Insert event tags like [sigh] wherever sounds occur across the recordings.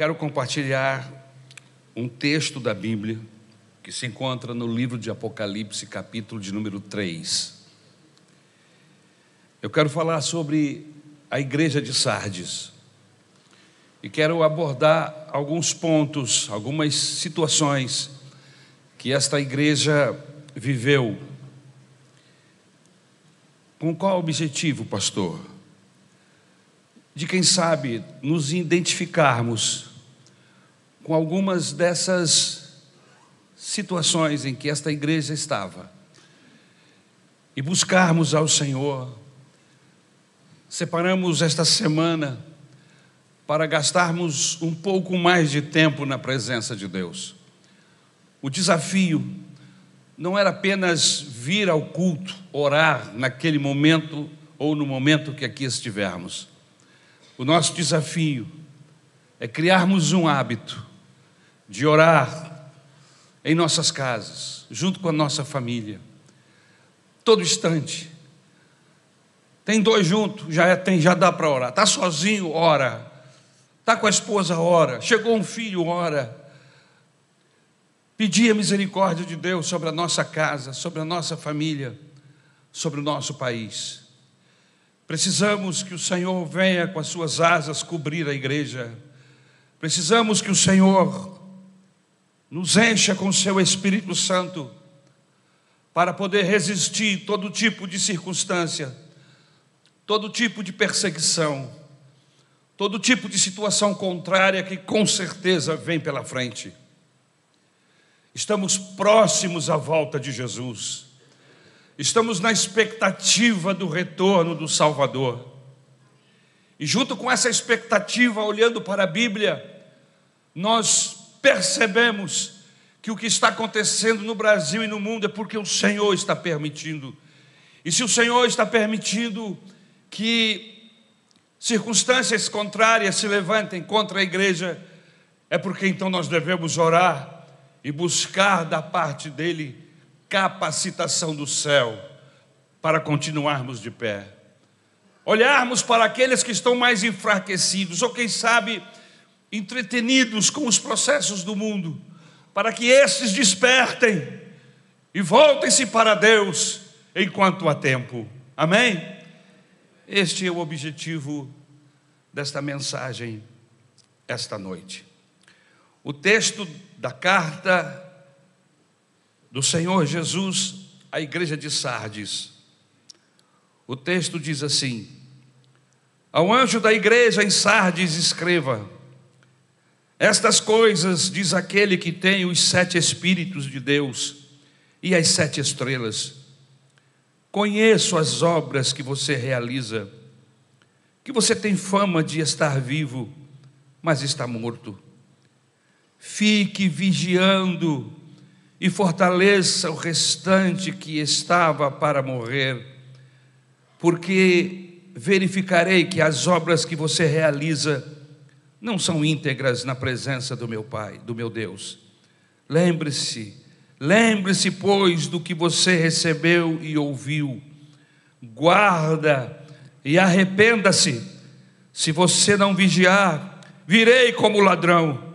quero compartilhar um texto da Bíblia que se encontra no livro de Apocalipse, capítulo de número 3. Eu quero falar sobre a igreja de Sardes e quero abordar alguns pontos, algumas situações que esta igreja viveu. Com qual objetivo, pastor? De quem sabe nos identificarmos com algumas dessas situações em que esta igreja estava e buscarmos ao Senhor. Separamos esta semana para gastarmos um pouco mais de tempo na presença de Deus. O desafio não era apenas vir ao culto, orar naquele momento ou no momento que aqui estivermos. O nosso desafio é criarmos um hábito de orar em nossas casas, junto com a nossa família, todo instante. Tem dois juntos, já, é, tem, já dá para orar. Está sozinho, ora. Está com a esposa, ora. Chegou um filho, ora. Pedir a misericórdia de Deus sobre a nossa casa, sobre a nossa família, sobre o nosso país. Precisamos que o Senhor venha com as suas asas cobrir a igreja. Precisamos que o Senhor nos encha com seu Espírito Santo para poder resistir todo tipo de circunstância, todo tipo de perseguição, todo tipo de situação contrária que com certeza vem pela frente. Estamos próximos à volta de Jesus. Estamos na expectativa do retorno do Salvador. E junto com essa expectativa, olhando para a Bíblia, nós percebemos que o que está acontecendo no Brasil e no mundo é porque o Senhor está permitindo. E se o Senhor está permitindo que circunstâncias contrárias se levantem contra a igreja, é porque então nós devemos orar e buscar da parte dele capacitação do céu para continuarmos de pé. Olharmos para aqueles que estão mais enfraquecidos, ou quem sabe, entretenidos com os processos do mundo, para que esses despertem e voltem-se para Deus enquanto há tempo. Amém? Este é o objetivo desta mensagem esta noite. O texto da carta do Senhor Jesus à igreja de Sardes. O texto diz assim: Ao anjo da igreja em Sardes escreva: estas coisas diz aquele que tem os sete Espíritos de Deus e as sete estrelas. Conheço as obras que você realiza, que você tem fama de estar vivo, mas está morto. Fique vigiando e fortaleça o restante que estava para morrer, porque verificarei que as obras que você realiza não são íntegras na presença do meu Pai, do meu Deus. Lembre-se, lembre-se, pois, do que você recebeu e ouviu. Guarda e arrependa-se. Se você não vigiar, virei como ladrão,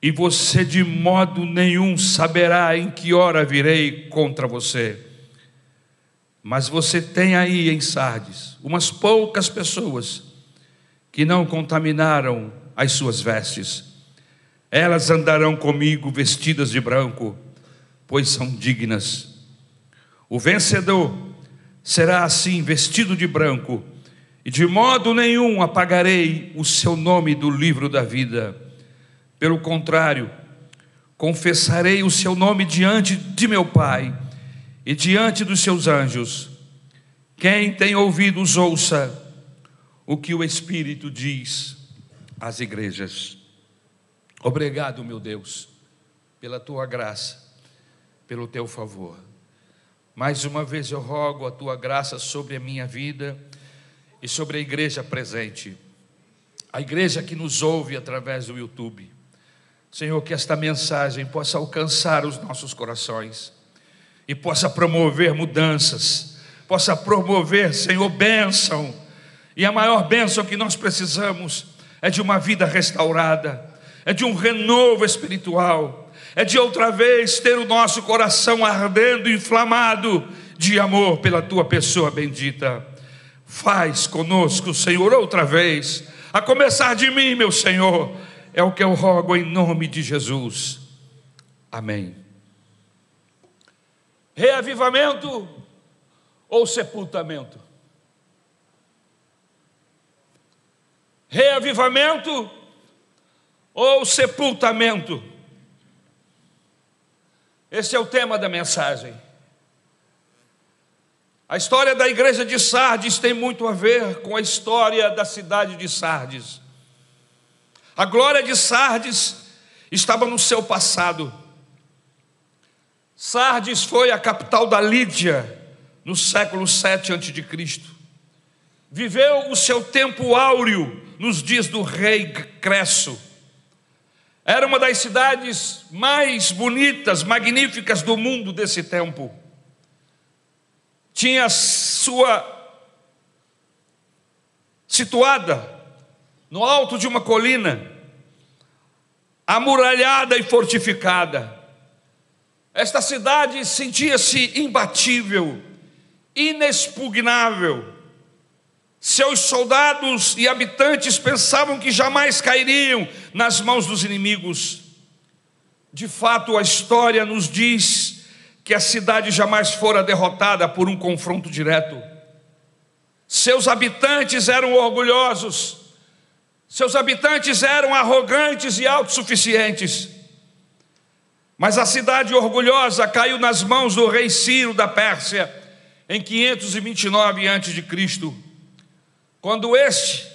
e você de modo nenhum saberá em que hora virei contra você. Mas você tem aí em Sardes umas poucas pessoas que não contaminaram as suas vestes. Elas andarão comigo vestidas de branco, pois são dignas. O vencedor será assim vestido de branco, e de modo nenhum apagarei o seu nome do livro da vida. Pelo contrário, confessarei o seu nome diante de meu Pai e diante dos seus anjos. Quem tem ouvidos, ouça o que o Espírito diz às igrejas. Obrigado, meu Deus, pela tua graça, pelo teu favor. Mais uma vez eu rogo a tua graça sobre a minha vida e sobre a igreja presente, a igreja que nos ouve através do YouTube. Senhor, que esta mensagem possa alcançar os nossos corações e possa promover mudanças, possa promover, Senhor, bênção e a maior bênção que nós precisamos é de uma vida restaurada, é de um renovo espiritual, é de outra vez ter o nosso coração ardendo, inflamado de amor pela tua pessoa bendita. Faz conosco, Senhor, outra vez, a começar de mim, meu Senhor, é o que eu rogo em nome de Jesus. Amém. Reavivamento ou sepultamento? Reavivamento ou sepultamento? Esse é o tema da mensagem. A história da igreja de Sardes tem muito a ver com a história da cidade de Sardes. A glória de Sardes estava no seu passado. Sardes foi a capital da Lídia no século 7 a.C. Viveu o seu tempo áureo nos dias do rei Cresso. Era uma das cidades mais bonitas, magníficas do mundo desse tempo. Tinha sua situada no alto de uma colina, amuralhada e fortificada. Esta cidade sentia-se imbatível, inexpugnável. Seus soldados e habitantes pensavam que jamais cairiam nas mãos dos inimigos. De fato, a história nos diz que a cidade jamais fora derrotada por um confronto direto. Seus habitantes eram orgulhosos, seus habitantes eram arrogantes e autossuficientes. Mas a cidade orgulhosa caiu nas mãos do rei Ciro da Pérsia em 529 a.C. Quando este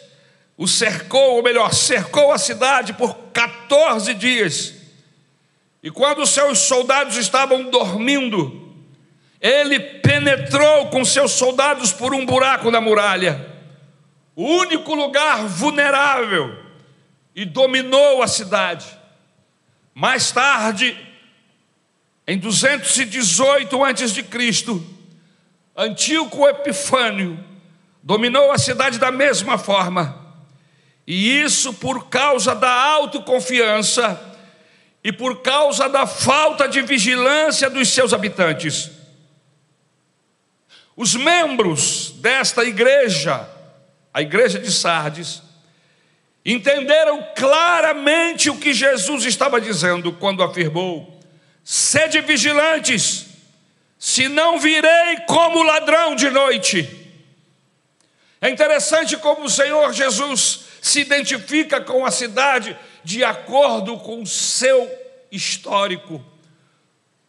o cercou, ou melhor, cercou a cidade por 14 dias. E quando seus soldados estavam dormindo, ele penetrou com seus soldados por um buraco na muralha, o único lugar vulnerável, e dominou a cidade. Mais tarde, em 218 a.C., Antíoco Epifânio dominou a cidade da mesma forma, e isso por causa da autoconfiança e por causa da falta de vigilância dos seus habitantes. Os membros desta igreja, a igreja de Sardes, entenderam claramente o que Jesus estava dizendo quando afirmou: Sede vigilantes, se não virei como ladrão de noite. É interessante como o Senhor Jesus se identifica com a cidade de acordo com o seu histórico,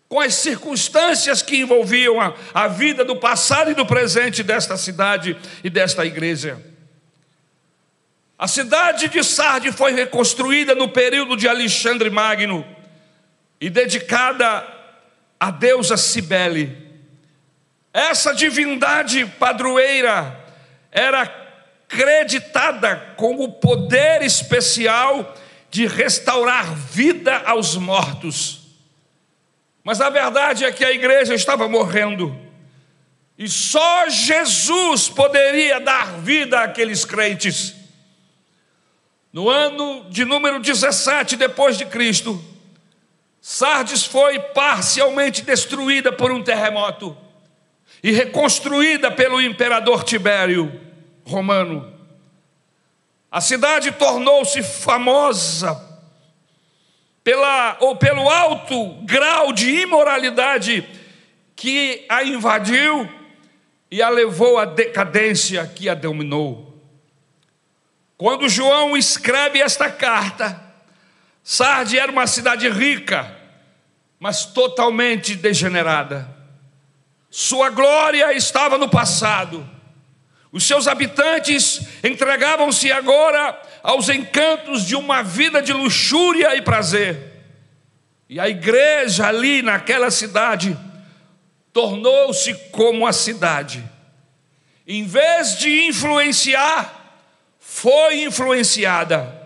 com as circunstâncias que envolviam a, a vida do passado e do presente desta cidade e desta igreja. A cidade de Sardes foi reconstruída no período de Alexandre Magno e dedicada à deusa Cibele. Essa divindade padroeira era creditada com o poder especial de restaurar vida aos mortos. Mas a verdade é que a igreja estava morrendo. E só Jesus poderia dar vida àqueles crentes. No ano de número 17 depois de Cristo, Sardes foi parcialmente destruída por um terremoto e reconstruída pelo imperador Tibério romano. A cidade tornou-se famosa pela ou pelo alto grau de imoralidade que a invadiu e a levou à decadência que a dominou. Quando João escreve esta carta, Sardes era uma cidade rica, mas totalmente degenerada. Sua glória estava no passado. Os seus habitantes entregavam-se agora aos encantos de uma vida de luxúria e prazer. E a igreja ali naquela cidade tornou-se como a cidade. Em vez de influenciar, foi influenciada.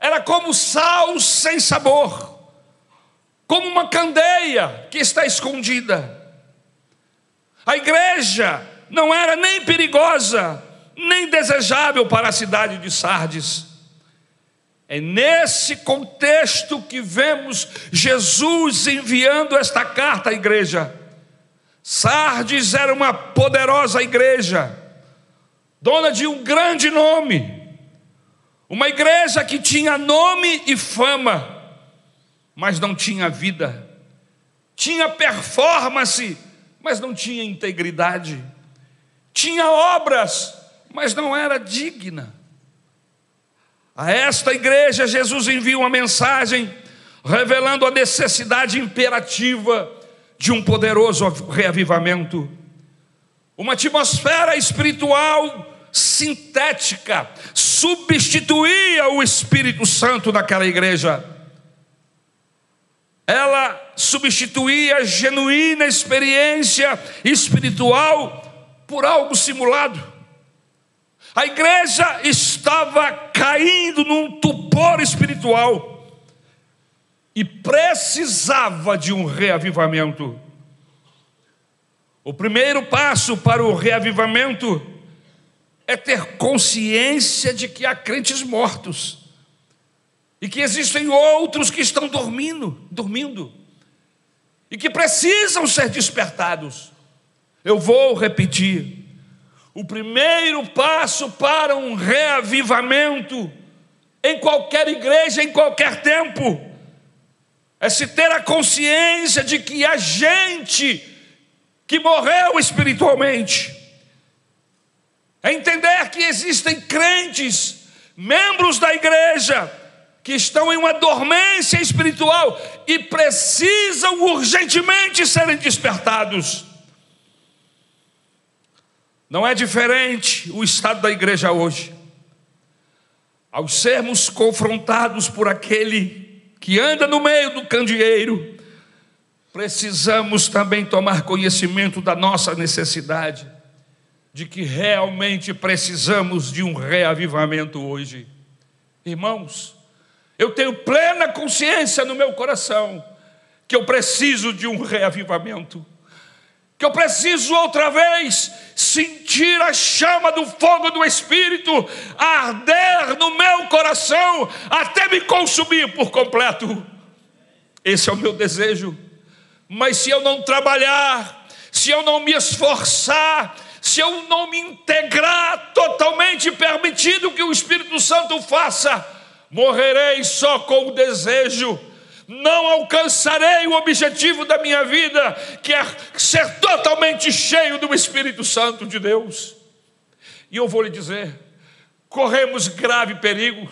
Era como sal sem sabor, como uma candeia que está escondida. A igreja não era nem perigosa, nem desejável para a cidade de Sardes. É nesse contexto que vemos Jesus enviando esta carta à igreja. Sardes era uma poderosa igreja, dona de um grande nome, uma igreja que tinha nome e fama, mas não tinha vida, tinha performance, mas não tinha integridade, tinha obras, mas não era digna. A esta igreja, Jesus envia uma mensagem revelando a necessidade imperativa de um poderoso reavivamento, uma atmosfera espiritual sintética substituía o Espírito Santo naquela igreja. Ela substituía a genuína experiência espiritual por algo simulado. A igreja estava caindo num tupor espiritual e precisava de um reavivamento. O primeiro passo para o reavivamento é ter consciência de que há crentes mortos e que existem outros que estão dormindo, dormindo e que precisam ser despertados. Eu vou repetir. O primeiro passo para um reavivamento em qualquer igreja, em qualquer tempo, é se ter a consciência de que a gente que morreu espiritualmente, é entender que existem crentes, membros da igreja, que estão em uma dormência espiritual e precisam urgentemente serem despertados. Não é diferente o estado da igreja hoje. Ao sermos confrontados por aquele que anda no meio do candeeiro, precisamos também tomar conhecimento da nossa necessidade, de que realmente precisamos de um reavivamento hoje. Irmãos, eu tenho plena consciência no meu coração que eu preciso de um reavivamento que eu preciso outra vez sentir a chama do fogo do Espírito arder no meu coração até me consumir por completo. Esse é o meu desejo. Mas se eu não trabalhar, se eu não me esforçar, se eu não me integrar totalmente permitindo que o Espírito Santo faça, morrerei só com o desejo não alcançarei o objetivo da minha vida, que é ser totalmente cheio do Espírito Santo de Deus. E eu vou lhe dizer: corremos grave perigo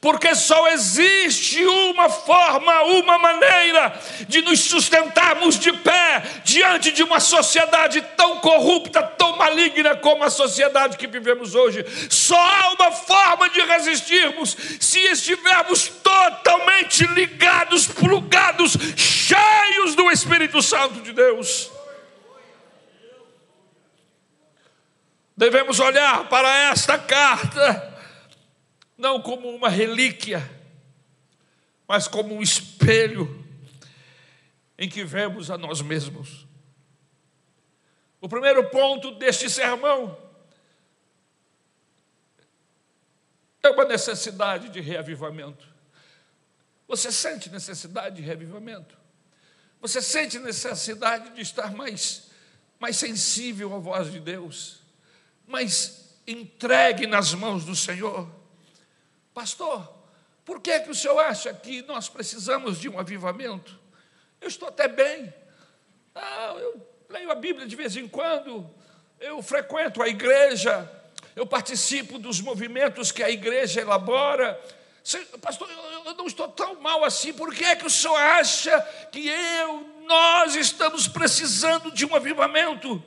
porque só existe uma forma, uma maneira de nos sustentarmos de pé diante de uma sociedade tão corrupta, tão maligna como a sociedade que vivemos hoje. Só há uma forma de resistirmos se estivermos totalmente ligados, plugados, cheios do Espírito Santo de Deus. Devemos olhar para esta carta não como uma relíquia, mas como um espelho em que vemos a nós mesmos. O primeiro ponto deste sermão é uma necessidade de reavivamento. Você sente necessidade de reavivamento? Você sente necessidade de estar mais, mais sensível à voz de Deus, mais entregue nas mãos do Senhor? Pastor, por que, é que o senhor acha que nós precisamos de um avivamento? Eu estou até bem. Ah, eu leio a Bíblia de vez em quando, eu frequento a igreja, eu participo dos movimentos que a igreja elabora. Pastor, eu não estou tão mal assim, por que é que o senhor acha que eu, nós estamos precisando de um avivamento?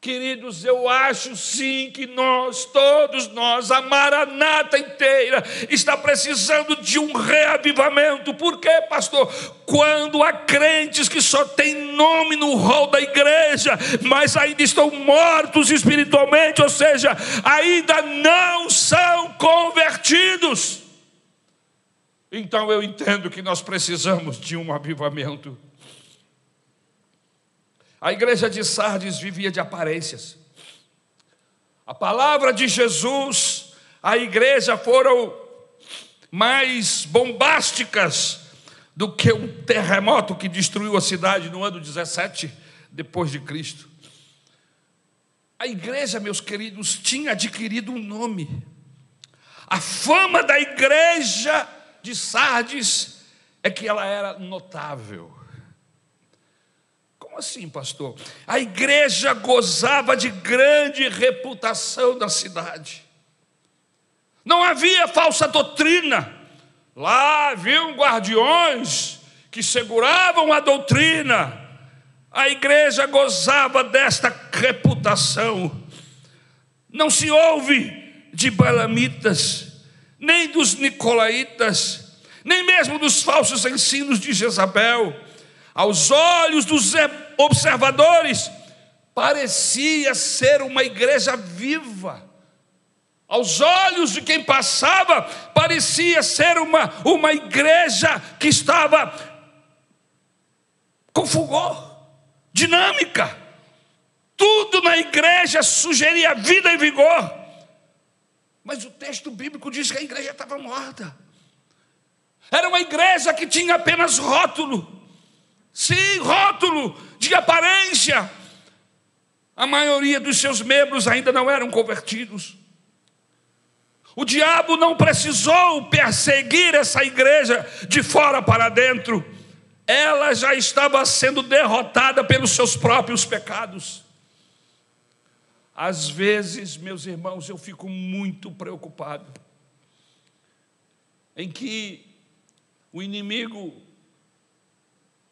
Queridos, eu acho sim que nós, todos nós, a maranata inteira, está precisando de um reavivamento. Por quê, pastor? Quando há crentes que só têm nome no rol da igreja, mas ainda estão mortos espiritualmente, ou seja, ainda não são convertidos. Então eu entendo que nós precisamos de um avivamento. A igreja de Sardes vivia de aparências. A palavra de Jesus, a igreja foram mais bombásticas do que um terremoto que destruiu a cidade no ano 17 depois de Cristo. A igreja, meus queridos, tinha adquirido um nome. A fama da igreja de Sardes é que ela era notável. Assim, pastor? A igreja gozava de grande reputação na cidade. Não havia falsa doutrina. Lá haviam guardiões que seguravam a doutrina a igreja gozava desta reputação. Não se ouve de balamitas, nem dos nicolaítas, nem mesmo dos falsos ensinos de Jezabel. Aos olhos dos observadores, parecia ser uma igreja viva. Aos olhos de quem passava, parecia ser uma, uma igreja que estava com fulgor dinâmica. Tudo na igreja sugeria vida e vigor. Mas o texto bíblico diz que a igreja estava morta. Era uma igreja que tinha apenas rótulo. Sim, rótulo de aparência. A maioria dos seus membros ainda não eram convertidos. O diabo não precisou perseguir essa igreja de fora para dentro ela já estava sendo derrotada pelos seus próprios pecados. Às vezes, meus irmãos, eu fico muito preocupado em que o inimigo,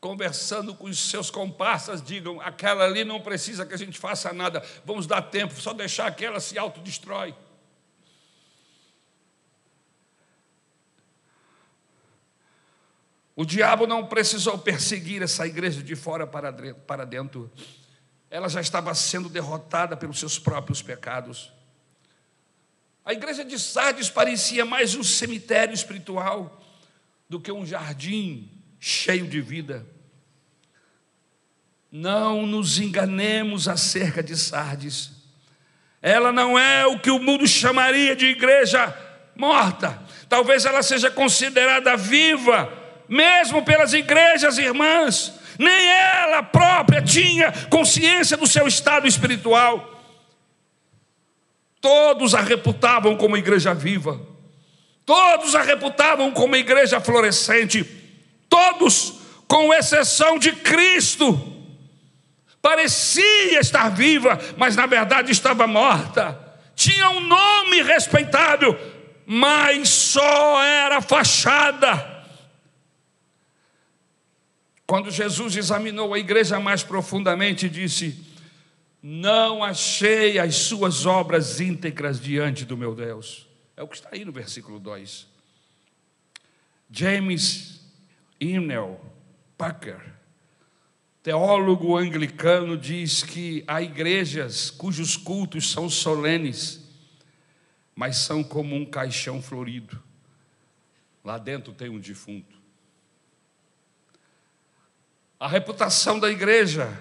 conversando com os seus comparsas, digam: aquela ali não precisa que a gente faça nada, vamos dar tempo, só deixar que ela se autodestrói. O diabo não precisou perseguir essa igreja de fora para dentro. Ela já estava sendo derrotada pelos seus próprios pecados. A igreja de Sardes parecia mais um cemitério espiritual do que um jardim cheio de vida. Não nos enganemos acerca de Sardes. Ela não é o que o mundo chamaria de igreja morta. Talvez ela seja considerada viva mesmo pelas igrejas irmãs, nem ela própria tinha consciência do seu estado espiritual. Todos a reputavam como igreja viva, todos a reputavam como igreja florescente, todos, com exceção de Cristo, parecia estar viva, mas na verdade estava morta. Tinha um nome respeitável, mas só era fachada quando Jesus examinou a igreja mais profundamente, disse: Não achei as suas obras íntegras diante do meu Deus. É o que está aí no versículo 2. James Inel Packer, teólogo anglicano, diz que há igrejas cujos cultos são solenes, mas são como um caixão florido. Lá dentro tem um defunto. A reputação da igreja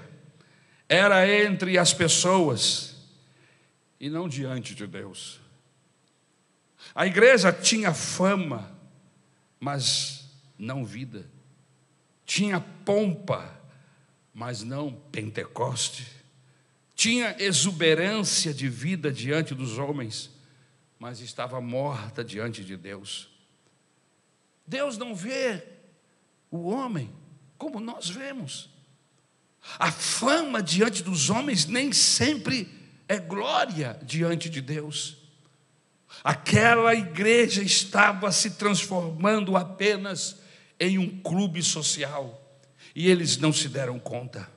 era entre as pessoas e não diante de Deus. A igreja tinha fama, mas não vida. Tinha pompa, mas não Pentecoste. Tinha exuberância de vida diante dos homens, mas estava morta diante de Deus. Deus não vê o homem como nós vemos. A fama diante dos homens nem sempre é glória diante de Deus. Aquela igreja estava se transformando apenas em um clube social e eles não se deram conta.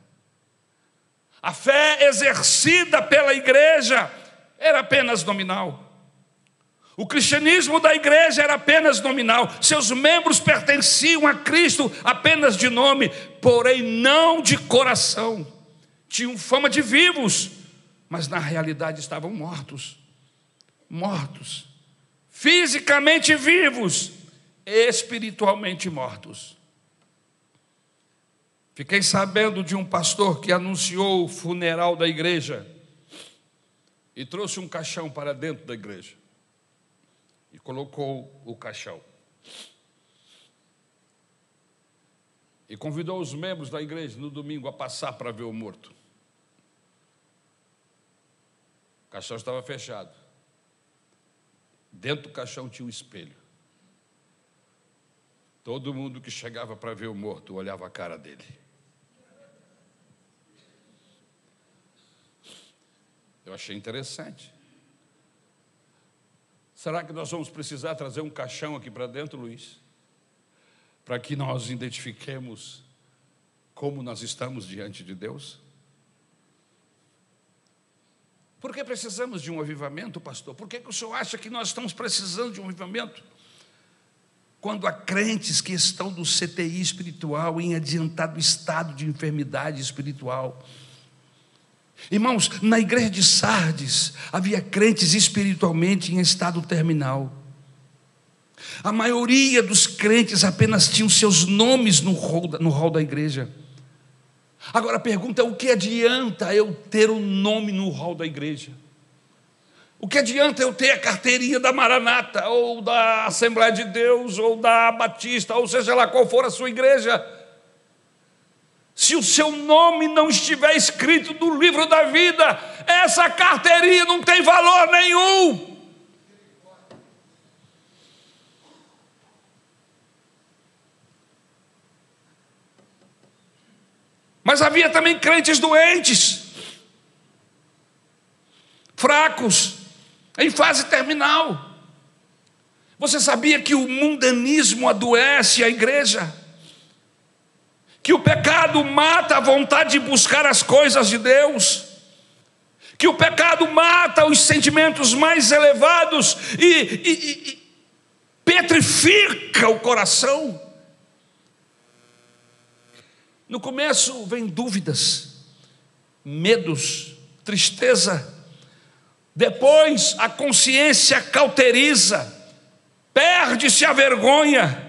A fé exercida pela igreja era apenas nominal. O cristianismo da igreja era apenas nominal, seus membros pertenciam a Cristo apenas de nome, porém não de coração. Tinham fama de vivos, mas na realidade estavam mortos. Mortos. Fisicamente vivos, espiritualmente mortos. Fiquei sabendo de um pastor que anunciou o funeral da igreja e trouxe um caixão para dentro da igreja e colocou o caixão. E convidou os membros da igreja no domingo a passar para ver o morto. O caixão estava fechado. Dentro do caixão tinha um espelho. Todo mundo que chegava para ver o morto olhava a cara dele. Eu achei interessante. Será que nós vamos precisar trazer um caixão aqui para dentro, Luiz? Para que nós identifiquemos como nós estamos diante de Deus? Por que precisamos de um avivamento, pastor? Por que, que o senhor acha que nós estamos precisando de um avivamento? Quando há crentes que estão do CTI espiritual em adiantado estado de enfermidade espiritual, Irmãos, na igreja de Sardes havia crentes espiritualmente em estado terminal. A maioria dos crentes apenas tinham seus nomes no hall, no hall da igreja. Agora a pergunta é: o que adianta eu ter o um nome no hall da igreja? O que adianta eu ter a carteirinha da Maranata, ou da Assembleia de Deus, ou da Batista, ou seja lá qual for a sua igreja? Se o seu nome não estiver escrito no livro da vida, essa carteirinha não tem valor nenhum. Mas havia também crentes doentes, fracos, em fase terminal. Você sabia que o mundanismo adoece a igreja? que o pecado mata a vontade de buscar as coisas de Deus, que o pecado mata os sentimentos mais elevados e, e, e petrifica o coração. No começo vem dúvidas, medos, tristeza, depois a consciência cauteriza, perde-se a vergonha,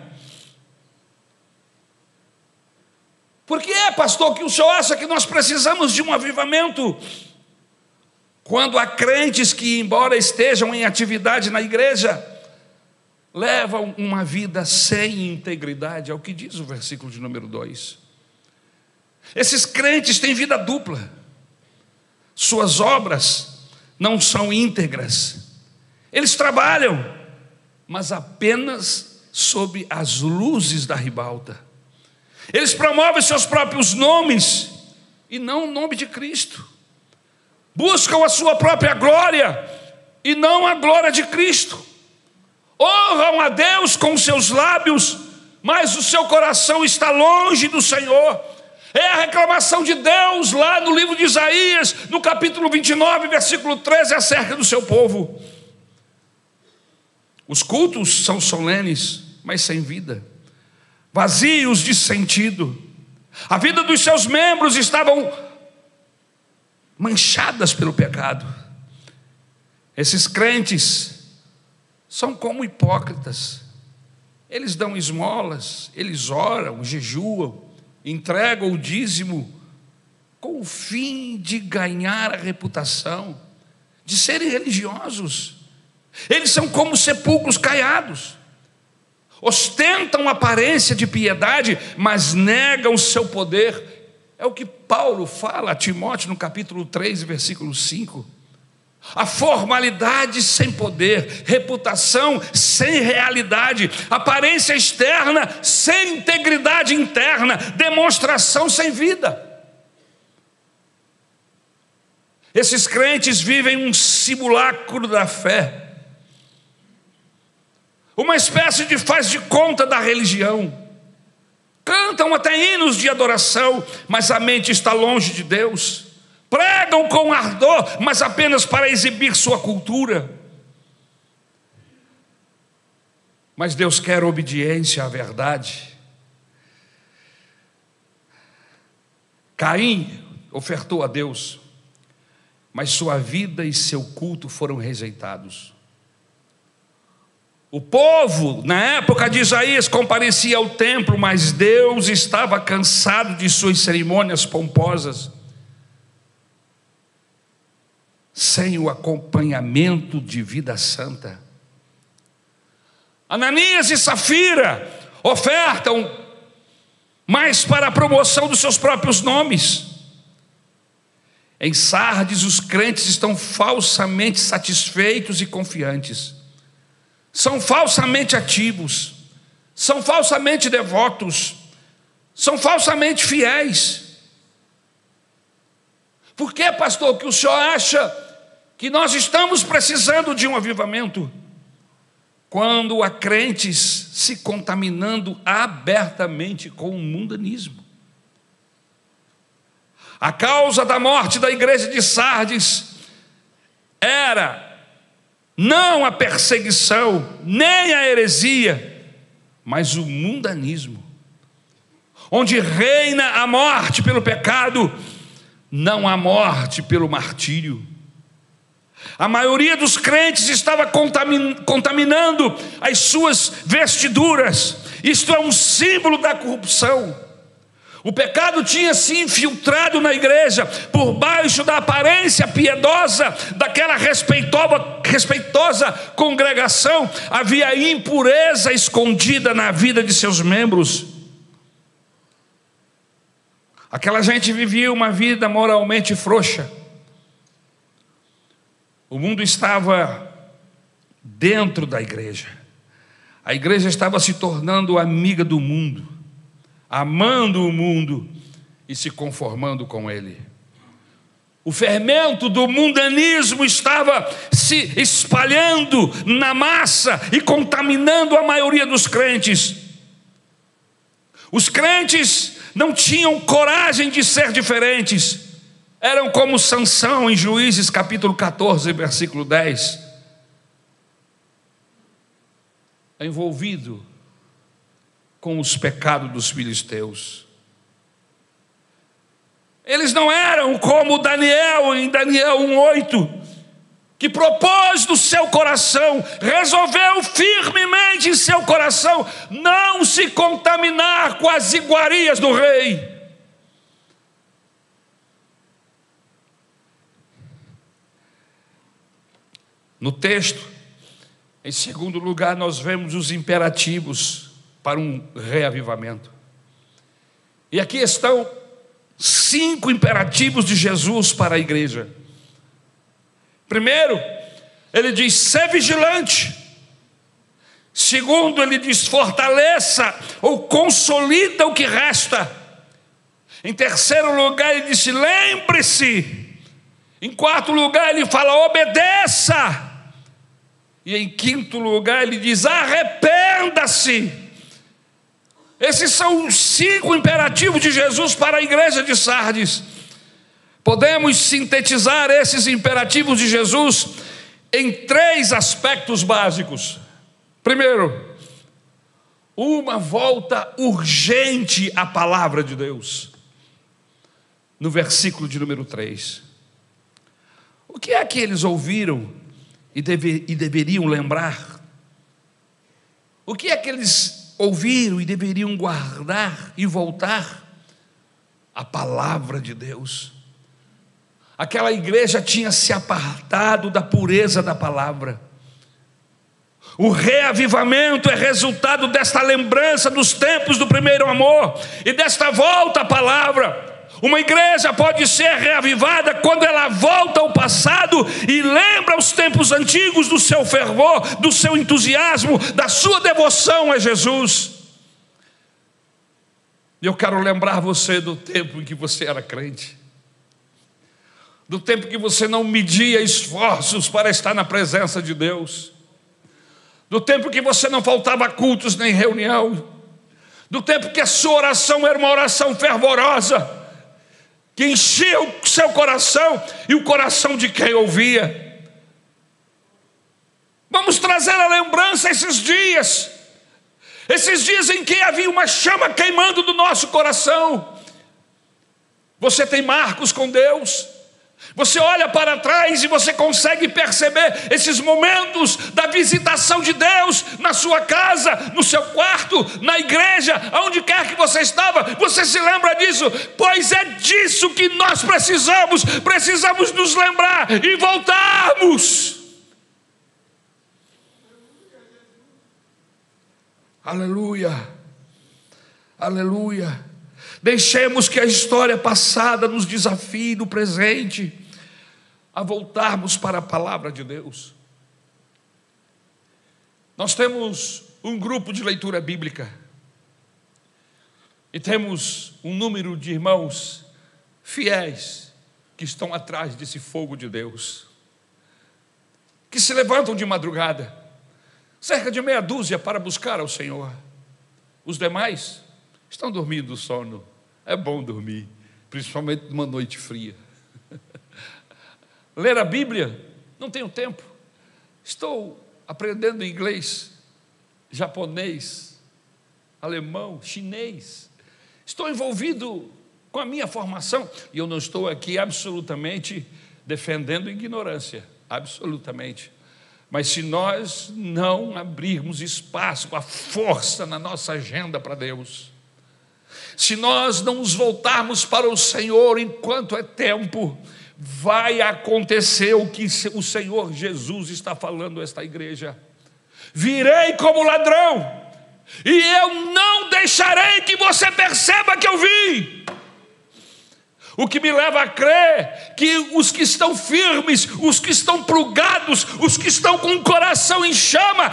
Por que é, pastor, que o senhor acha que nós precisamos de um avivamento? Quando há crentes que, embora estejam em atividade na igreja, levam uma vida sem integridade, é o que diz o versículo de número 2. Esses crentes têm vida dupla, suas obras não são íntegras, eles trabalham, mas apenas sob as luzes da ribalta. Eles promovem seus próprios nomes e não o nome de Cristo. Buscam a sua própria glória e não a glória de Cristo. Honram a Deus com seus lábios, mas o seu coração está longe do Senhor. É a reclamação de Deus lá no livro de Isaías, no capítulo 29, versículo 13, acerca do seu povo. Os cultos são solenes, mas sem vida vazios de sentido. A vida dos seus membros estavam manchadas pelo pecado. Esses crentes são como hipócritas. Eles dão esmolas, eles oram, jejuam, entregam o dízimo com o fim de ganhar a reputação, de serem religiosos. Eles são como sepulcros caiados ostentam aparência de piedade, mas negam o seu poder. É o que Paulo fala a Timóteo no capítulo 3, versículo 5. A formalidade sem poder, reputação sem realidade, aparência externa sem integridade interna, demonstração sem vida. Esses crentes vivem um simulacro da fé uma espécie de faz de conta da religião. Cantam até hinos de adoração, mas a mente está longe de Deus. Pregam com ardor, mas apenas para exibir sua cultura. Mas Deus quer obediência à verdade. Caim ofertou a Deus, mas sua vida e seu culto foram rejeitados. O povo, na época de Isaías, comparecia ao templo, mas Deus estava cansado de suas cerimônias pomposas, sem o acompanhamento de vida santa. Ananias e Safira ofertam, mas para a promoção dos seus próprios nomes. Em Sardes, os crentes estão falsamente satisfeitos e confiantes, são falsamente ativos, são falsamente devotos, são falsamente fiéis. Por que, pastor, que o senhor acha que nós estamos precisando de um avivamento? Quando há crentes se contaminando abertamente com o mundanismo. A causa da morte da igreja de Sardes era não a perseguição, nem a heresia, mas o mundanismo, onde reina a morte pelo pecado não há morte pelo martírio. A maioria dos crentes estava contaminando as suas vestiduras. Isto é um símbolo da corrupção. O pecado tinha se infiltrado na igreja, por baixo da aparência piedosa daquela respeitosa, congregação, havia impureza escondida na vida de seus membros. Aquela gente vivia uma vida moralmente frouxa. O mundo estava dentro da igreja. A igreja estava se tornando amiga do mundo, amando o mundo e se conformando com ele. O fermento do mundanismo estava se espalhando na massa e contaminando a maioria dos crentes. Os crentes não tinham coragem de ser diferentes. Eram como Sansão em Juízes capítulo 14, versículo 10. Envolvido com os pecados dos filisteus. Eles não eram como Daniel em Daniel 1:8, que propôs no seu coração, resolveu firmemente em seu coração não se contaminar com as iguarias do rei. No texto, em segundo lugar, nós vemos os imperativos para um reavivamento. E aqui estão cinco imperativos de Jesus para a igreja. Primeiro, ele diz: ser vigilante. Segundo, ele diz: fortaleça ou consolida o que resta. Em terceiro lugar, ele disse: lembre-se. Em quarto lugar, ele fala: obedeça. E em quinto lugar, ele diz: arrependa-se. Esses são os cinco imperativos de Jesus para a igreja de Sardes. Podemos sintetizar esses imperativos de Jesus em três aspectos básicos. Primeiro, uma volta urgente à palavra de Deus. No versículo de número 3. O que é que eles ouviram e, deve, e deveriam lembrar? O que é que eles ouviram e deveriam guardar e voltar? A palavra de Deus. Aquela igreja tinha se apartado da pureza da palavra. O reavivamento é resultado desta lembrança dos tempos do primeiro amor e desta volta à palavra. Uma igreja pode ser reavivada quando ela volta ao passado e lembra os tempos antigos do seu fervor, do seu entusiasmo, da sua devoção a Jesus. Eu quero lembrar você do tempo em que você era crente do tempo que você não media esforços para estar na presença de Deus, do tempo que você não faltava cultos nem reunião, do tempo que a sua oração era uma oração fervorosa, que enchia o seu coração e o coração de quem ouvia. Vamos trazer a lembrança esses dias, esses dias em que havia uma chama queimando do nosso coração. Você tem marcos com Deus, você olha para trás e você consegue perceber esses momentos da visitação de Deus na sua casa, no seu quarto, na igreja, aonde quer que você estava. Você se lembra disso? Pois é disso que nós precisamos. Precisamos nos lembrar e voltarmos. Aleluia. Aleluia. Deixemos que a história passada nos desafie no presente a voltarmos para a palavra de Deus. Nós temos um grupo de leitura bíblica e temos um número de irmãos fiéis que estão atrás desse fogo de Deus, que se levantam de madrugada, cerca de meia dúzia para buscar ao Senhor. Os demais estão dormindo sono. É bom dormir, principalmente numa noite fria. Ler a Bíblia, não tenho tempo. Estou aprendendo inglês, japonês, alemão, chinês. Estou envolvido com a minha formação e eu não estou aqui absolutamente defendendo ignorância, absolutamente. Mas se nós não abrirmos espaço, a força na nossa agenda para Deus, se nós não nos voltarmos para o Senhor enquanto é tempo, vai acontecer o que o Senhor Jesus está falando a esta igreja. Virei como ladrão, e eu não deixarei que você perceba que eu vim. O que me leva a crer que os que estão firmes, os que estão plugados, os que estão com o coração em chama,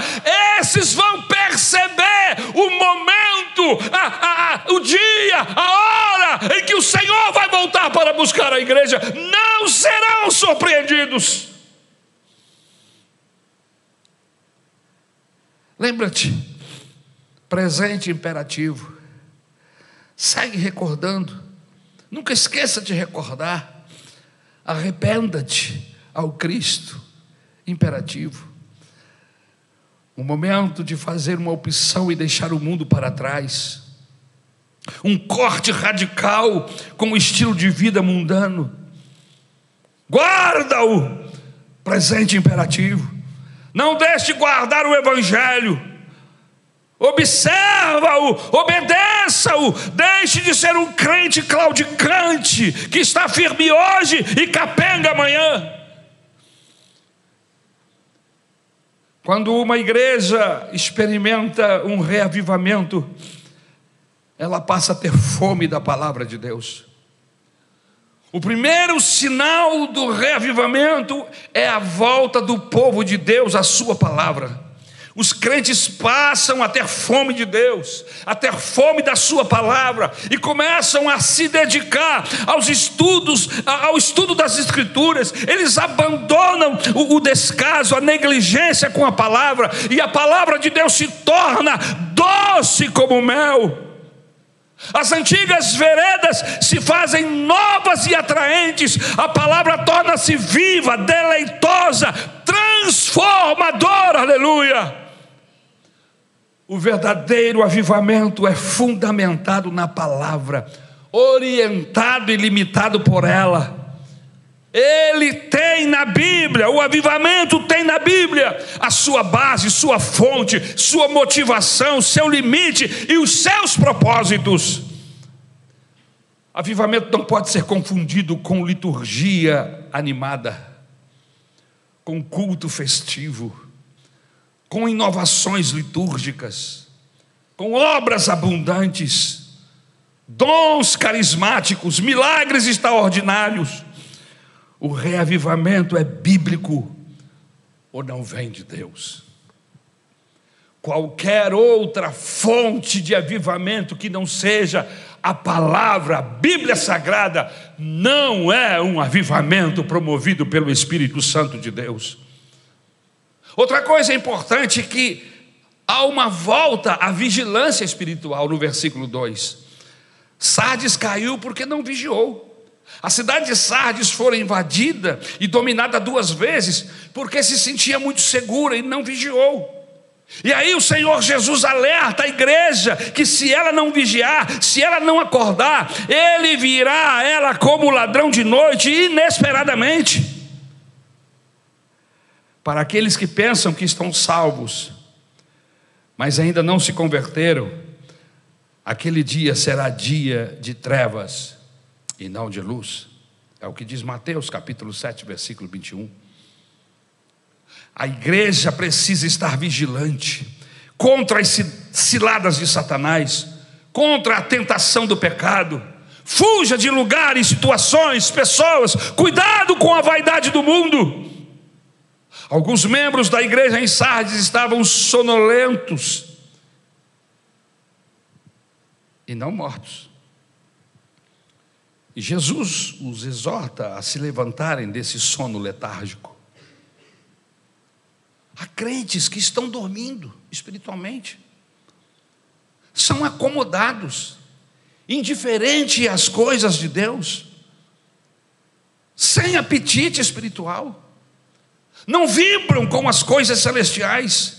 esses vão perceber o momento, a, a, o dia, a hora em que o Senhor vai voltar para buscar a igreja. Não serão surpreendidos. Lembra-te, presente imperativo, segue recordando Nunca esqueça de recordar. Arrependa-te ao Cristo imperativo. O momento de fazer uma opção e deixar o mundo para trás. Um corte radical com o estilo de vida mundano. Guarda-o, presente imperativo. Não deixe de guardar o Evangelho Observa-o, obedeça-o, deixe de ser um crente claudicante que está firme hoje e capenga amanhã. Quando uma igreja experimenta um reavivamento, ela passa a ter fome da palavra de Deus. O primeiro sinal do reavivamento é a volta do povo de Deus à sua palavra. Os crentes passam a ter fome de Deus, a ter fome da Sua palavra e começam a se dedicar aos estudos, ao estudo das Escrituras. Eles abandonam o, descaso, a negligência com a palavra e a palavra de Deus se torna doce como mel. As antigas veredas se fazem novas e atraentes, a palavra torna-se viva, deleitosa, transformadora, aleluia. O verdadeiro avivamento é fundamentado na palavra, orientado e limitado por ela. Ele tem na Bíblia, o avivamento tem na Bíblia a sua base, sua fonte, sua motivação, seu limite e os seus propósitos. Avivamento não pode ser confundido com liturgia animada, com culto festivo com inovações litúrgicas, com obras abundantes, dons carismáticos, milagres extraordinários. O reavivamento é bíblico ou não vem de Deus. Qualquer outra fonte de avivamento que não seja a palavra, a Bíblia Sagrada, não é um avivamento promovido pelo Espírito Santo de Deus. Outra coisa importante é que há uma volta à vigilância espiritual no versículo 2. Sardes caiu porque não vigiou. A cidade de Sardes foi invadida e dominada duas vezes porque se sentia muito segura e não vigiou. E aí o Senhor Jesus alerta a igreja que se ela não vigiar, se ela não acordar, ele virá a ela como ladrão de noite inesperadamente. Para aqueles que pensam que estão salvos, mas ainda não se converteram, aquele dia será dia de trevas e não de luz. É o que diz Mateus capítulo 7, versículo 21. A igreja precisa estar vigilante, contra as ciladas de Satanás, contra a tentação do pecado. Fuja de lugares, situações, pessoas, cuidado com a vaidade do mundo. Alguns membros da igreja em Sardes estavam sonolentos e não mortos. E Jesus os exorta a se levantarem desse sono letárgico. Há crentes que estão dormindo espiritualmente, são acomodados, indiferente às coisas de Deus, sem apetite espiritual, não vibram com as coisas celestiais.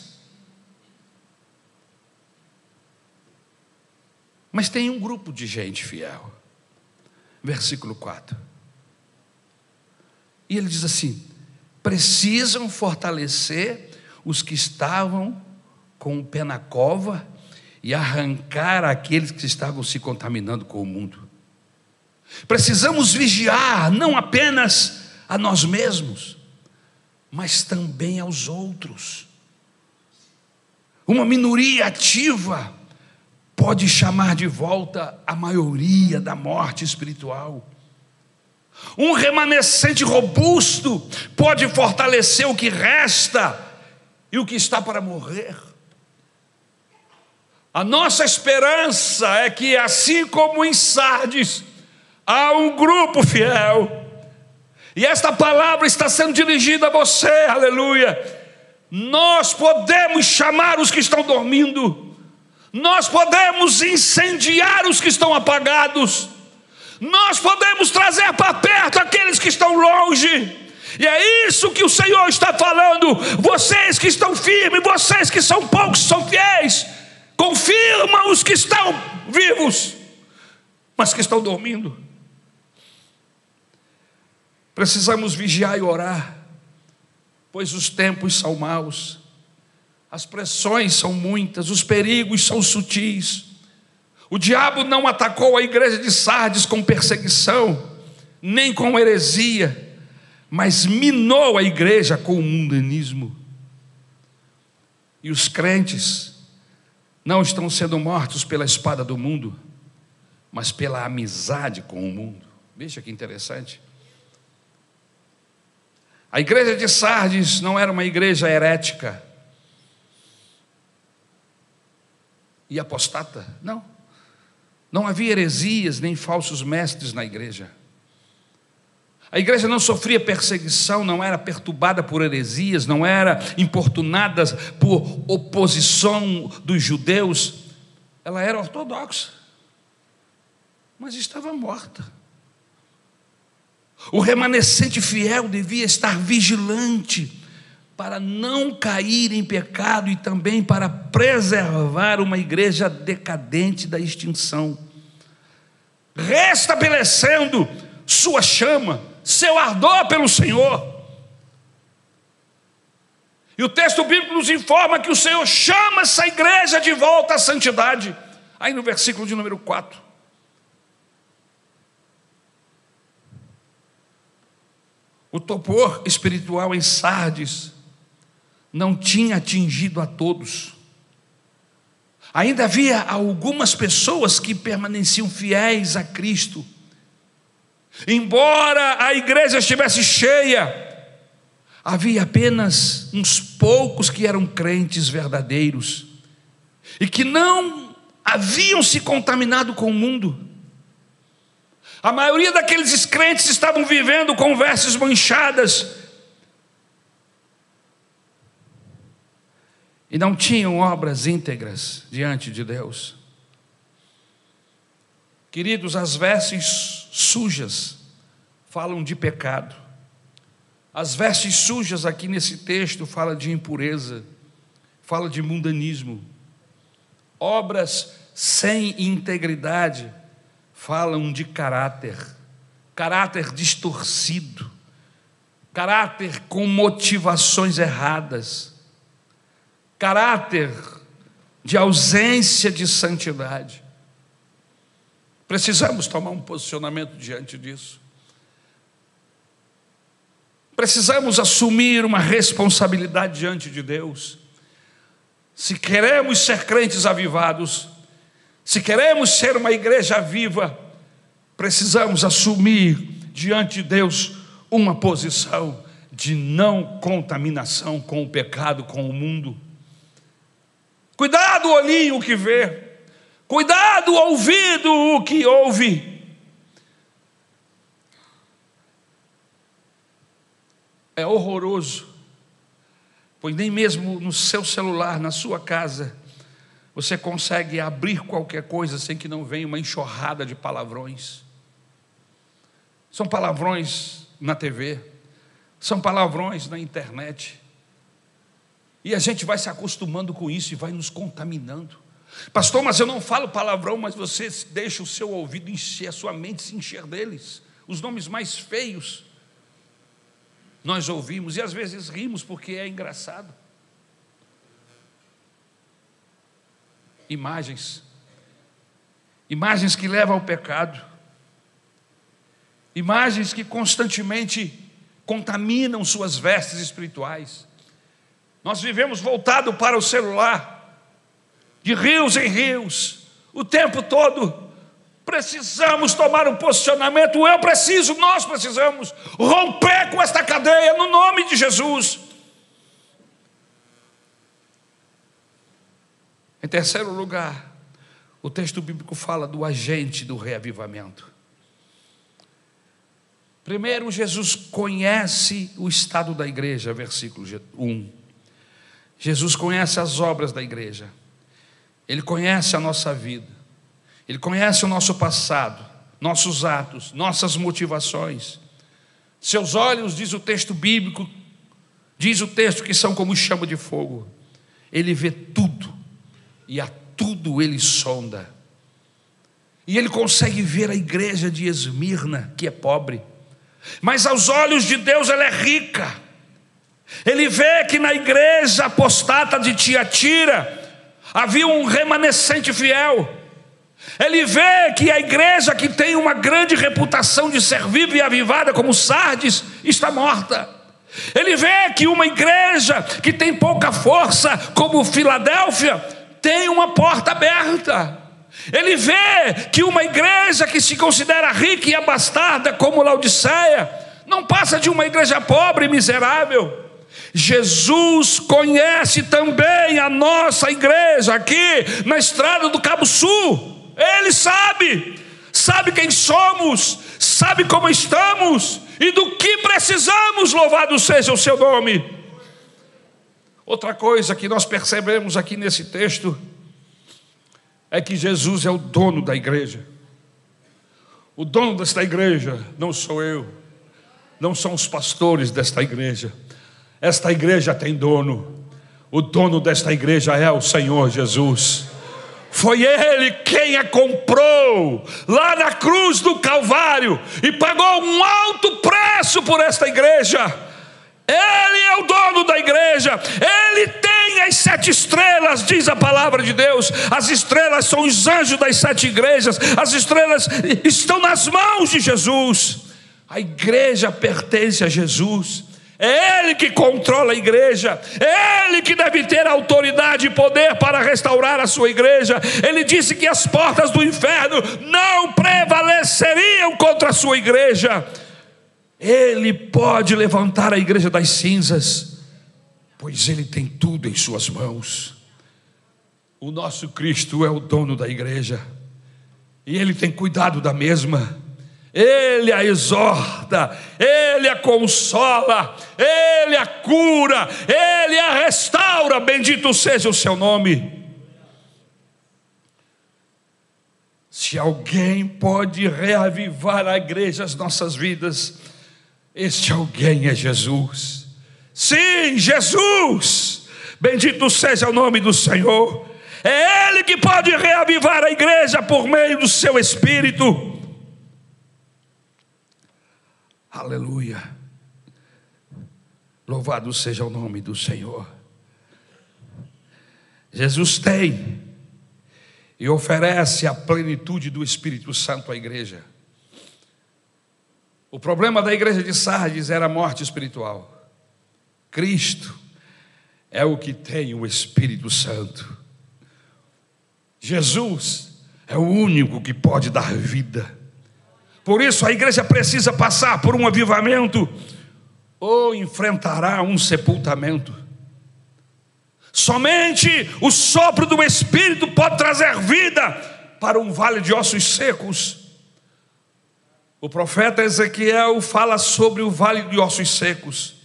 Mas tem um grupo de gente fiel. Versículo 4. E ele diz assim: precisam fortalecer os que estavam com o pé na cova e arrancar aqueles que estavam se contaminando com o mundo. Precisamos vigiar não apenas a nós mesmos, mas também aos outros. Uma minoria ativa pode chamar de volta a maioria da morte espiritual. Um remanescente robusto pode fortalecer o que resta e o que está para morrer. A nossa esperança é que, assim como em Sardes, há um grupo fiel, e esta palavra está sendo dirigida a você, aleluia. Nós podemos chamar os que estão dormindo, nós podemos incendiar os que estão apagados, nós podemos trazer para perto aqueles que estão longe. E é isso que o Senhor está falando. Vocês que estão firmes, vocês que são poucos, são fiéis, confirma os que estão vivos, mas que estão dormindo. Precisamos vigiar e orar, pois os tempos são maus, as pressões são muitas, os perigos são sutis. O diabo não atacou a igreja de Sardes com perseguição, nem com heresia mas minou a igreja com o mundanismo. E os crentes não estão sendo mortos pela espada do mundo, mas pela amizade com o mundo. Veja que interessante. A igreja de Sardes não era uma igreja herética e apostata, não. Não havia heresias nem falsos mestres na igreja. A igreja não sofria perseguição, não era perturbada por heresias, não era importunada por oposição dos judeus. Ela era ortodoxa, mas estava morta. O remanescente fiel devia estar vigilante para não cair em pecado e também para preservar uma igreja decadente da extinção, restabelecendo sua chama seu ardor pelo Senhor. E o texto bíblico nos informa que o Senhor chama essa igreja de volta à santidade. Aí no versículo de número 4. O topor espiritual em Sardes não tinha atingido a todos. Ainda havia algumas pessoas que permaneciam fiéis a Cristo Embora a igreja estivesse cheia, havia apenas uns poucos que eram crentes verdadeiros e que não haviam se contaminado com o mundo. A maioria daqueles crentes estavam vivendo com vestes manchadas e não tinham obras íntegras diante de Deus. Queridos, as vestes sujas falam de pecado. As vestes sujas aqui nesse texto fala de impureza, fala de mundanismo. Obras sem integridade falam de caráter, caráter distorcido, caráter com motivações erradas, caráter de ausência de santidade. Precisamos tomar um posicionamento diante disso. Precisamos assumir uma responsabilidade diante de Deus. Se queremos ser crentes avivados, se queremos ser uma igreja viva, precisamos assumir diante de Deus uma posição de não contaminação com o pecado, com o mundo. Cuidado, olhinho que vê, cuidado, ouvido o que ouve. É horroroso, pois nem mesmo no seu celular, na sua casa, você consegue abrir qualquer coisa sem que não venha uma enxurrada de palavrões. São palavrões na TV, são palavrões na internet. E a gente vai se acostumando com isso e vai nos contaminando. Pastor, mas eu não falo palavrão, mas você deixa o seu ouvido encher, a sua mente se encher deles. Os nomes mais feios nós ouvimos e às vezes rimos porque é engraçado. Imagens. Imagens que levam ao pecado. Imagens que constantemente contaminam suas vestes espirituais. Nós vivemos voltado para o celular, de rios em rios, o tempo todo. Precisamos tomar um posicionamento. Eu preciso, nós precisamos romper com esta cadeia no nome de Jesus. Em terceiro lugar, o texto bíblico fala do agente do reavivamento. Primeiro, Jesus conhece o estado da igreja, versículo 1. Jesus conhece as obras da igreja, ele conhece a nossa vida, ele conhece o nosso passado, nossos atos, nossas motivações. Seus olhos, diz o texto bíblico, diz o texto que são como chama de fogo. Ele vê tudo e a tudo ele sonda. E ele consegue ver a igreja de Esmirna, que é pobre, mas aos olhos de Deus ela é rica. Ele vê que na igreja apostata de Tiatira havia um remanescente fiel. Ele vê que a igreja que tem uma grande reputação de ser viva e avivada, como Sardes, está morta. Ele vê que uma igreja que tem pouca força, como Filadélfia, tem uma porta aberta. Ele vê que uma igreja que se considera rica e abastada, como Laodiceia, não passa de uma igreja pobre e miserável. Jesus conhece também a nossa igreja aqui na estrada do Cabo Sul. Ele sabe, sabe quem somos, sabe como estamos e do que precisamos. Louvado seja o seu nome. Outra coisa que nós percebemos aqui nesse texto é que Jesus é o dono da igreja. O dono desta igreja não sou eu, não são os pastores desta igreja. Esta igreja tem dono. O dono desta igreja é o Senhor Jesus. Foi Ele quem a comprou lá na cruz do Calvário e pagou um alto preço por esta igreja. Ele é o dono da igreja, ele tem as sete estrelas, diz a palavra de Deus. As estrelas são os anjos das sete igrejas, as estrelas estão nas mãos de Jesus. A igreja pertence a Jesus. É Ele que controla a igreja, é Ele que deve ter autoridade e poder para restaurar a sua igreja. Ele disse que as portas do inferno não prevaleceriam contra a sua igreja. Ele pode levantar a igreja das cinzas, pois Ele tem tudo em Suas mãos. O nosso Cristo é o dono da igreja, e Ele tem cuidado da mesma. Ele a exorta, Ele a consola, Ele a cura, Ele a restaura. Bendito seja o seu nome. Se alguém pode reavivar a igreja, as nossas vidas, este alguém é Jesus. Sim, Jesus. Bendito seja o nome do Senhor. É Ele que pode reavivar a igreja por meio do seu Espírito. Aleluia. Louvado seja o nome do Senhor. Jesus tem e oferece a plenitude do Espírito Santo à igreja. O problema da igreja de Sardes era a morte espiritual. Cristo é o que tem o Espírito Santo. Jesus é o único que pode dar vida. Por isso a igreja precisa passar por um avivamento ou enfrentará um sepultamento. Somente o sopro do Espírito pode trazer vida para um vale de ossos secos. O profeta Ezequiel fala sobre o vale de ossos secos.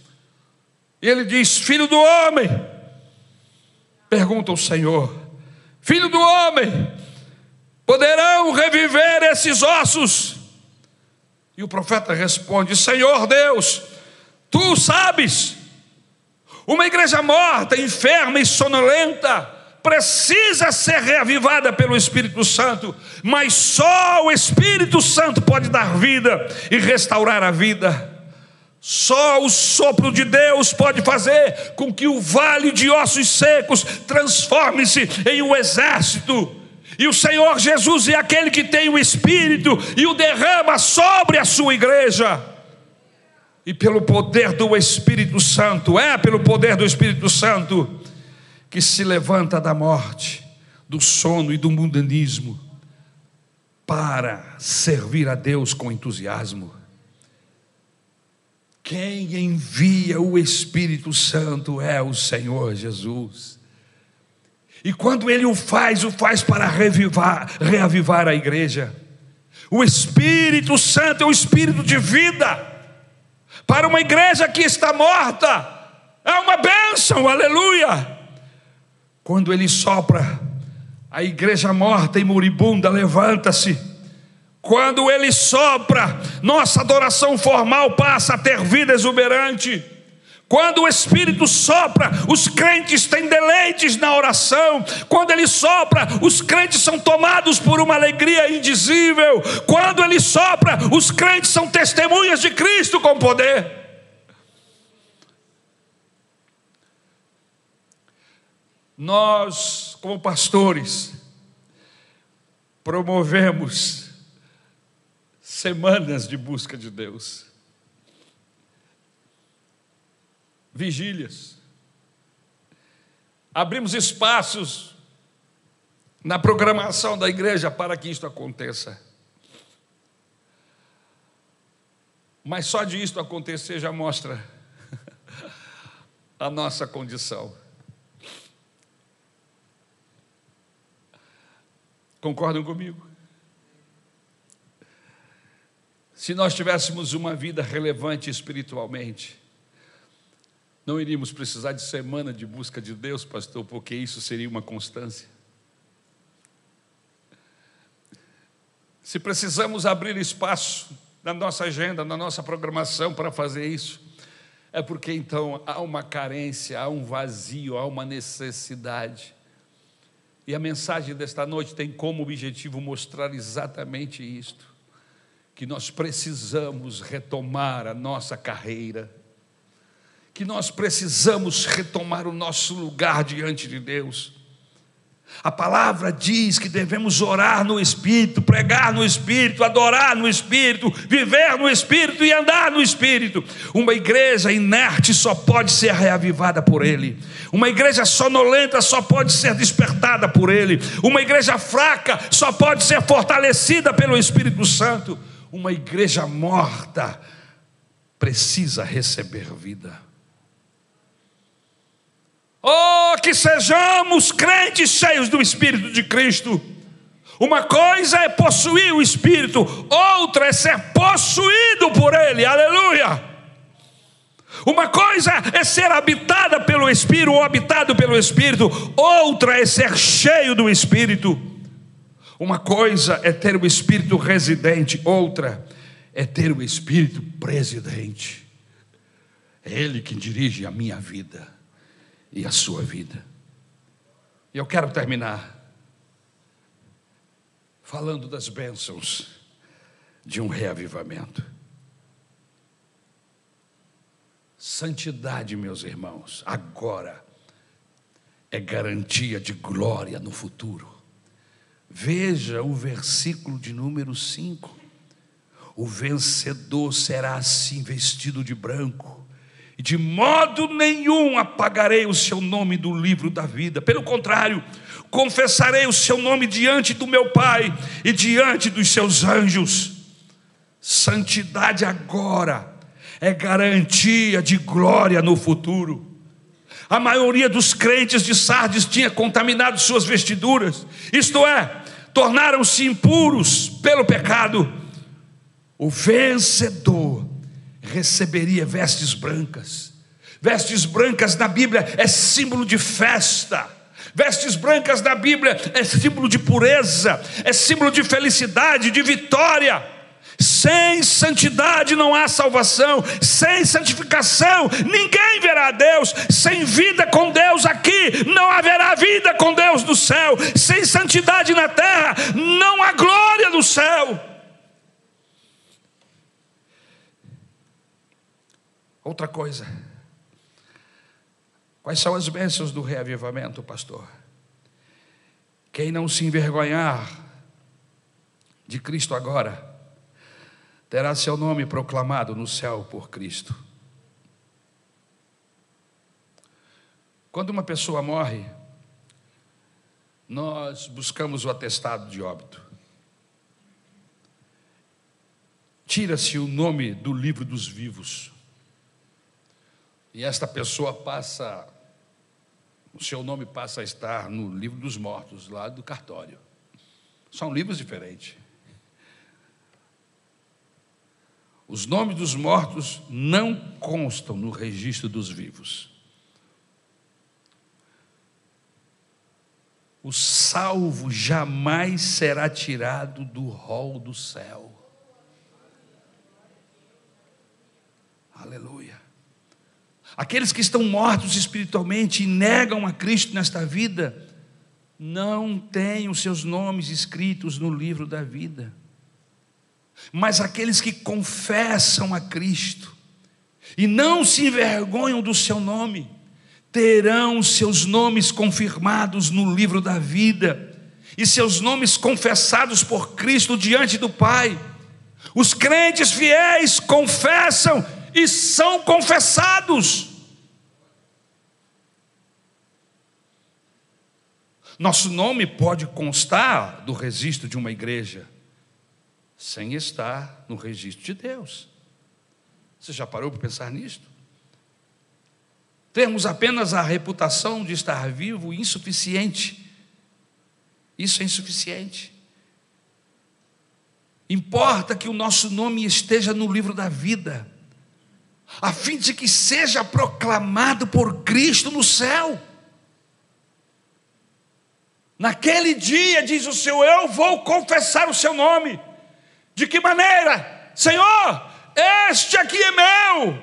E ele diz: Filho do homem, pergunta o Senhor: Filho do homem, poderão reviver esses ossos? E o profeta responde: Senhor Deus, tu sabes. Uma igreja morta, enferma e sonolenta precisa ser reavivada pelo Espírito Santo, mas só o Espírito Santo pode dar vida e restaurar a vida. Só o sopro de Deus pode fazer com que o vale de ossos secos transforme-se em um exército. E o Senhor Jesus é aquele que tem o Espírito e o derrama sobre a sua igreja. E pelo poder do Espírito Santo, é pelo poder do Espírito Santo, que se levanta da morte, do sono e do mundanismo, para servir a Deus com entusiasmo. Quem envia o Espírito Santo é o Senhor Jesus. E quando ele o faz, o faz para revivar, reavivar a igreja. O Espírito Santo é o espírito de vida para uma igreja que está morta, é uma bênção, aleluia. Quando ele sopra, a igreja morta e moribunda levanta-se. Quando ele sopra, nossa adoração formal passa a ter vida exuberante. Quando o Espírito sopra, os crentes têm deleites na oração. Quando ele sopra, os crentes são tomados por uma alegria indizível. Quando ele sopra, os crentes são testemunhas de Cristo com poder. Nós, como pastores, promovemos semanas de busca de Deus vigílias. Abrimos espaços na programação da igreja para que isto aconteça. Mas só de isto acontecer já mostra [laughs] a nossa condição. Concordam comigo? Se nós tivéssemos uma vida relevante espiritualmente, não iríamos precisar de semana de busca de Deus, pastor, porque isso seria uma constância. Se precisamos abrir espaço na nossa agenda, na nossa programação para fazer isso, é porque então há uma carência, há um vazio, há uma necessidade. E a mensagem desta noite tem como objetivo mostrar exatamente isto: que nós precisamos retomar a nossa carreira que nós precisamos retomar o nosso lugar diante de Deus. A palavra diz que devemos orar no Espírito, pregar no Espírito, adorar no Espírito, viver no Espírito e andar no Espírito. Uma igreja inerte só pode ser reavivada por Ele. Uma igreja sonolenta só pode ser despertada por Ele. Uma igreja fraca só pode ser fortalecida pelo Espírito Santo. Uma igreja morta precisa receber vida. Oh, que sejamos crentes cheios do Espírito de Cristo. Uma coisa é possuir o Espírito, outra é ser possuído por Ele, aleluia. Uma coisa é ser habitada pelo Espírito ou habitado pelo Espírito, outra é ser cheio do Espírito. Uma coisa é ter o Espírito residente, outra é ter o Espírito presidente. É Ele que dirige a minha vida e a sua vida. E eu quero terminar falando das bênçãos de um reavivamento. Santidade, meus irmãos, agora é garantia de glória no futuro. Veja o versículo de número 5. O vencedor será assim vestido de branco de modo nenhum apagarei o seu nome do livro da vida. Pelo contrário, confessarei o seu nome diante do meu Pai e diante dos seus anjos. Santidade agora é garantia de glória no futuro. A maioria dos crentes de Sardes tinha contaminado suas vestiduras, isto é, tornaram-se impuros pelo pecado. O vencedor receberia vestes brancas. Vestes brancas na Bíblia é símbolo de festa. Vestes brancas na Bíblia é símbolo de pureza, é símbolo de felicidade, de vitória. Sem santidade não há salvação, sem santificação ninguém verá a Deus, sem vida com Deus aqui não haverá vida com Deus no céu, sem santidade na terra não há glória no céu. Outra coisa, quais são as bênçãos do reavivamento, pastor? Quem não se envergonhar de Cristo agora, terá seu nome proclamado no céu por Cristo. Quando uma pessoa morre, nós buscamos o atestado de óbito. Tira-se o nome do livro dos vivos. E esta pessoa passa, o seu nome passa a estar no livro dos mortos, lá do cartório. São livros diferentes. Os nomes dos mortos não constam no registro dos vivos. O salvo jamais será tirado do rol do céu. Aleluia. Aqueles que estão mortos espiritualmente e negam a Cristo nesta vida, não têm os seus nomes escritos no livro da vida. Mas aqueles que confessam a Cristo e não se envergonham do seu nome, terão seus nomes confirmados no livro da vida e seus nomes confessados por Cristo diante do Pai. Os crentes fiéis confessam e são confessados. Nosso nome pode constar do registro de uma igreja, sem estar no registro de Deus. Você já parou para pensar nisto? Temos apenas a reputação de estar vivo insuficiente. Isso é insuficiente. Importa que o nosso nome esteja no livro da vida a fim de que seja proclamado por Cristo no céu. Naquele dia, diz o Senhor, eu vou confessar o seu nome. De que maneira? Senhor, este aqui é meu,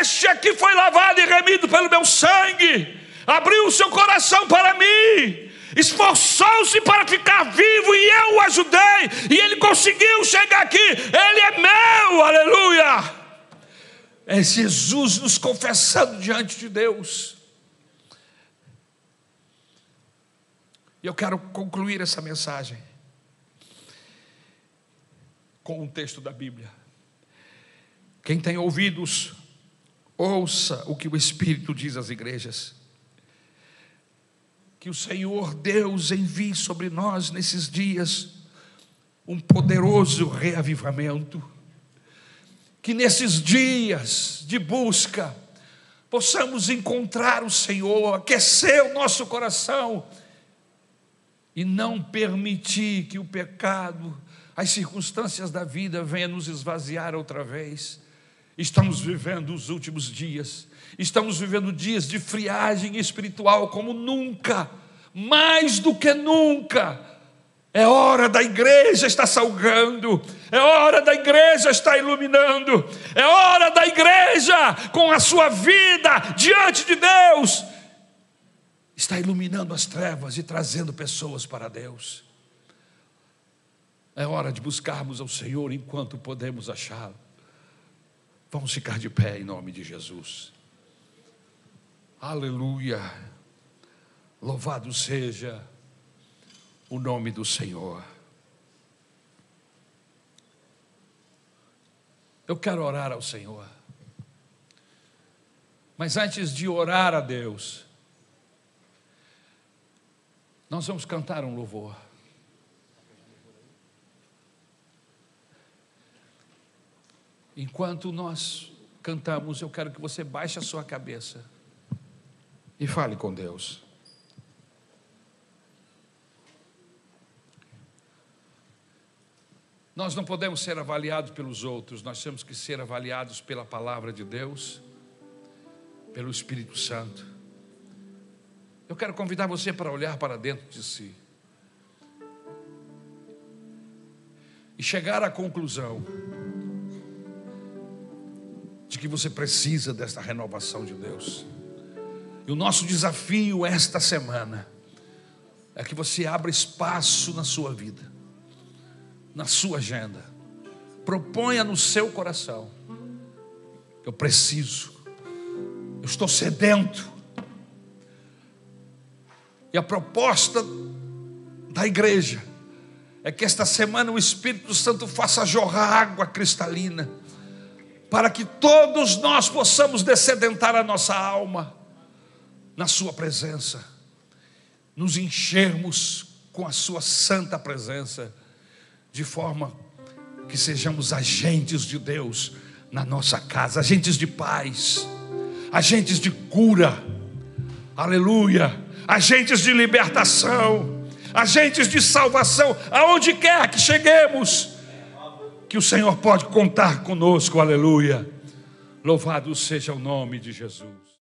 este aqui foi lavado e remido pelo meu sangue, abriu o seu coração para mim, esforçou-se para ficar vivo e eu o ajudei, e ele conseguiu chegar aqui, ele é meu, aleluia é Jesus nos confessando diante de Deus. E eu quero concluir essa mensagem com um texto da Bíblia. Quem tem ouvidos, ouça o que o Espírito diz às igrejas. Que o Senhor Deus envie sobre nós nesses dias um poderoso reavivamento que nesses dias de busca possamos encontrar o Senhor, aquecer o nosso coração e não permitir que o pecado, as circunstâncias da vida venham nos esvaziar outra vez. Estamos vivendo os últimos dias, estamos vivendo dias de friagem espiritual como nunca, mais do que nunca. É hora da igreja estar salgando, é hora da igreja estar iluminando, é hora da igreja, com a sua vida diante de Deus, está iluminando as trevas e trazendo pessoas para Deus. É hora de buscarmos ao Senhor enquanto podemos achá-lo. Vamos ficar de pé em nome de Jesus. Aleluia. Louvado seja o nome do Senhor. Eu quero orar ao Senhor. Mas antes de orar a Deus, nós vamos cantar um louvor. Enquanto nós cantamos, eu quero que você baixe a sua cabeça e fale com Deus. Nós não podemos ser avaliados pelos outros, nós temos que ser avaliados pela palavra de Deus, pelo Espírito Santo. Eu quero convidar você para olhar para dentro de si e chegar à conclusão de que você precisa desta renovação de Deus. E o nosso desafio esta semana é que você abra espaço na sua vida na sua agenda. Proponha no seu coração. Eu preciso. Eu estou sedento. E a proposta da igreja é que esta semana o Espírito Santo faça jorrar água cristalina, para que todos nós possamos descedentar a nossa alma na Sua presença, nos enchermos com a Sua santa presença de forma que sejamos agentes de Deus na nossa casa, agentes de paz, agentes de cura, aleluia, agentes de libertação, agentes de salvação, aonde quer que cheguemos, que o Senhor pode contar conosco, aleluia. Louvado seja o nome de Jesus.